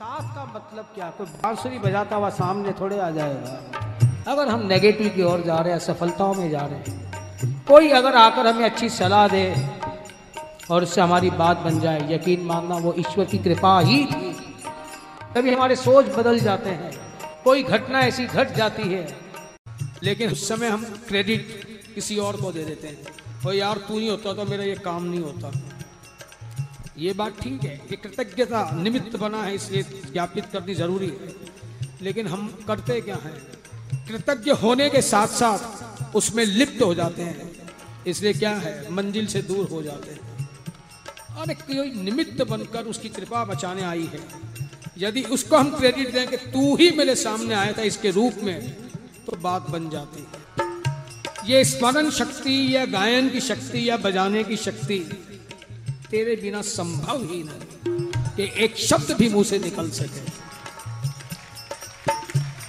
साथ का मतलब क्या? कोई बांसुरी बजाता हुआ सामने थोड़े आ जाएगा। अगर हम नेगेटिव की ओर जा रहे हैं, सफलताओं में जा रहे हैं, कोई अगर आकर हमें अच्छी सलाह दे और उससे हमारी बात बन जाए, यकीन मानना वो ईश्वर की कृपा ही थी। तभी हमारे सोच बदल जाते हैं। कोई घटना ऐसी घट जाती है, लेकिन उस समय हम क्रेडिट किसी और को दे देते हैं। और यार, तू ही होता तो मेरा ये काम नहीं होता। ये बात ठीक है कि कृतज्ञता निमित्त बना है, इसलिए ज्ञापित करनी ज़रूरी है। लेकिन हम करते क्या हैं? कृतज्ञ होने के साथ साथ उसमें लिप्त हो जाते हैं। इसलिए क्या है? मंजिल से दूर हो जाते हैं। और कोई निमित्त बनकर उसकी कृपा बचाने आई है। यदि उसको हम क्रेडिट दें कि तू ही मेरे सामने आया था इसके रूप में तो बात बन जाती है। ये स्मरण शक्ति या गायन की शक्ति या बजाने की शक्ति तेरे बिना संभव ही नहीं कि एक शब्द भी मुँह से निकल सके।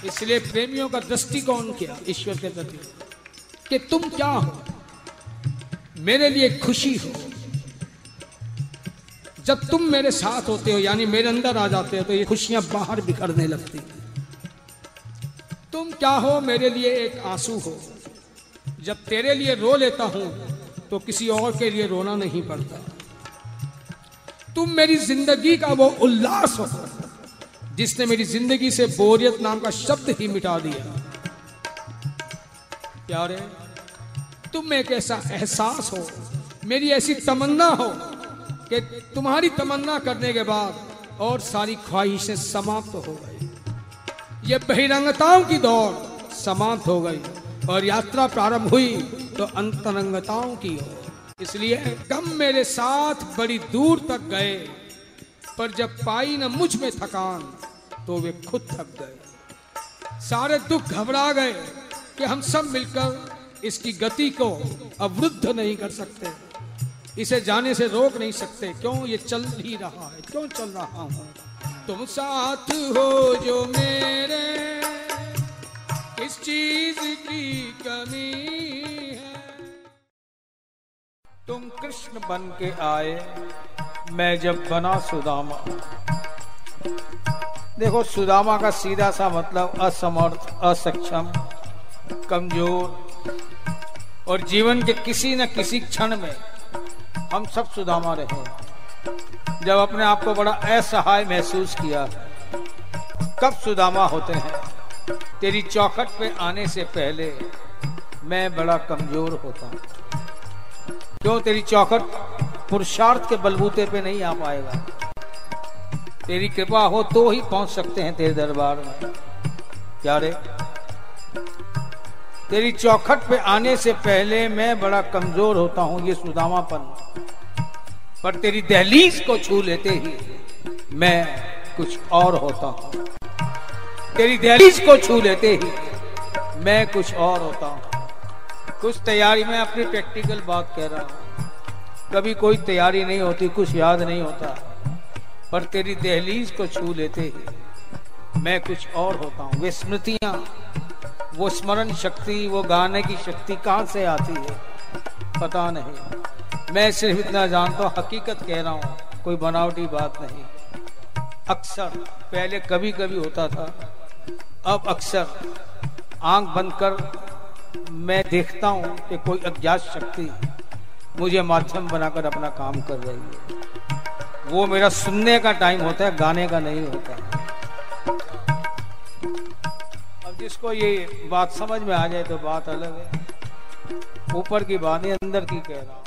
इसलिए प्रेमियों का दृष्टिकोण क्या ईश्वर के प्रति कि तुम क्या हो? मेरे लिए खुशी हो। जब तुम मेरे साथ होते हो, यानी मेरे अंदर आ जाते हो तो ये खुशियाँ बाहर बिखरने लगती तुम क्या हो? मेरे लिए एक आँसू हो। जब तेरे लिए रो लेता हूँ तो किसी और के लिए रोना नहीं पड़ता। तुम मेरी ज़िंदगी का वो उल्लास हो। जिसने मेरी ज़िंदगी से बोरियत नाम का शब्द ही मिटा दिया। प्यारे, तुम एक ऐसा एहसास हो, मेरी ऐसी तमन्ना हो कि तुम्हारी तमन्ना करने के बाद और सारी ख्वाहिशें समाप्त हो गई। ये बहिरंगताओं की दौड़ समाप्त हो गई और यात्रा प्रारंभ हुई तो अंतरंगताओं की हो इसलिए कम मेरे साथ बड़ी दूर तक गए, पर जब पाई न मुझमें थकान तो वे खुद थक गए। सारे दुख घबरा गए कि हम सब मिलकर इसकी गति को अवरुद्ध नहीं कर सकते। इसे जाने से रोक नहीं सकते, क्यों ये चल ही रहा है? क्यों चल रहा हूँ? तुम साथ हो जो मेरे किस चीज़ की तुम कृष्ण बन के आए, मैं जब बना सुदामा। देखो, सुदामा का सीधा सा मतलब असमर्थ, असक्षम, कमज़ोर, और जीवन के किसी न किसी क्षण में हम सब सुदामा रहे। जब अपने आप को बड़ा असहाय महसूस किया कब सुदामा होते हैं। तेरी चौखट पे आने से पहले मैं बड़ा कमज़ोर होता हूँ। क्यों तेरी चौखट पुरुषार्थ के बलबूते पे नहीं आ पाएगा? तेरी कृपा हो तो ही पहुँच सकते हैं तेरे दरबार में। प्यारे, तेरी चौखट पे आने से पहले मैं बड़ा कमज़ोर होता हूँ ये सुदामापन। पर तेरी दहलीज को छू लेते ही मैं कुछ और होता हूँ। तेरी दहलीज को छू लेते ही मैं कुछ और होता हूँ। कुछ तैयारी, में अपनी प्रैक्टिकल बात कह रहा हूँ। कभी कोई तैयारी नहीं होती, कुछ याद नहीं होता, पर तेरी दहलीज को छू लेते ही मैं कुछ और होता हूँ। वे स्मृतियाँ, वो स्मरण शक्ति, वो गाने की शक्ति कहाँ से आती है, पता नहीं। मैं सिर्फ़ इतना जानता हूँ, हकीकत कह रहा हूँ, कोई बनावटी बात नहीं। अक्सर, पहले कभी कभी होता था, अब अक्सर आँख बंद कर मैं देखता हूँ कि कोई अज्ञात शक्ति मुझे माध्यम बनाकर अपना काम कर रही है। वो मेरा सुनने का टाइम होता है, गाने का नहीं होता। है अब जिसको ये बात समझ में आ जाए तो बात अलग है। ऊपर की बात नहीं अंदर की कह रहा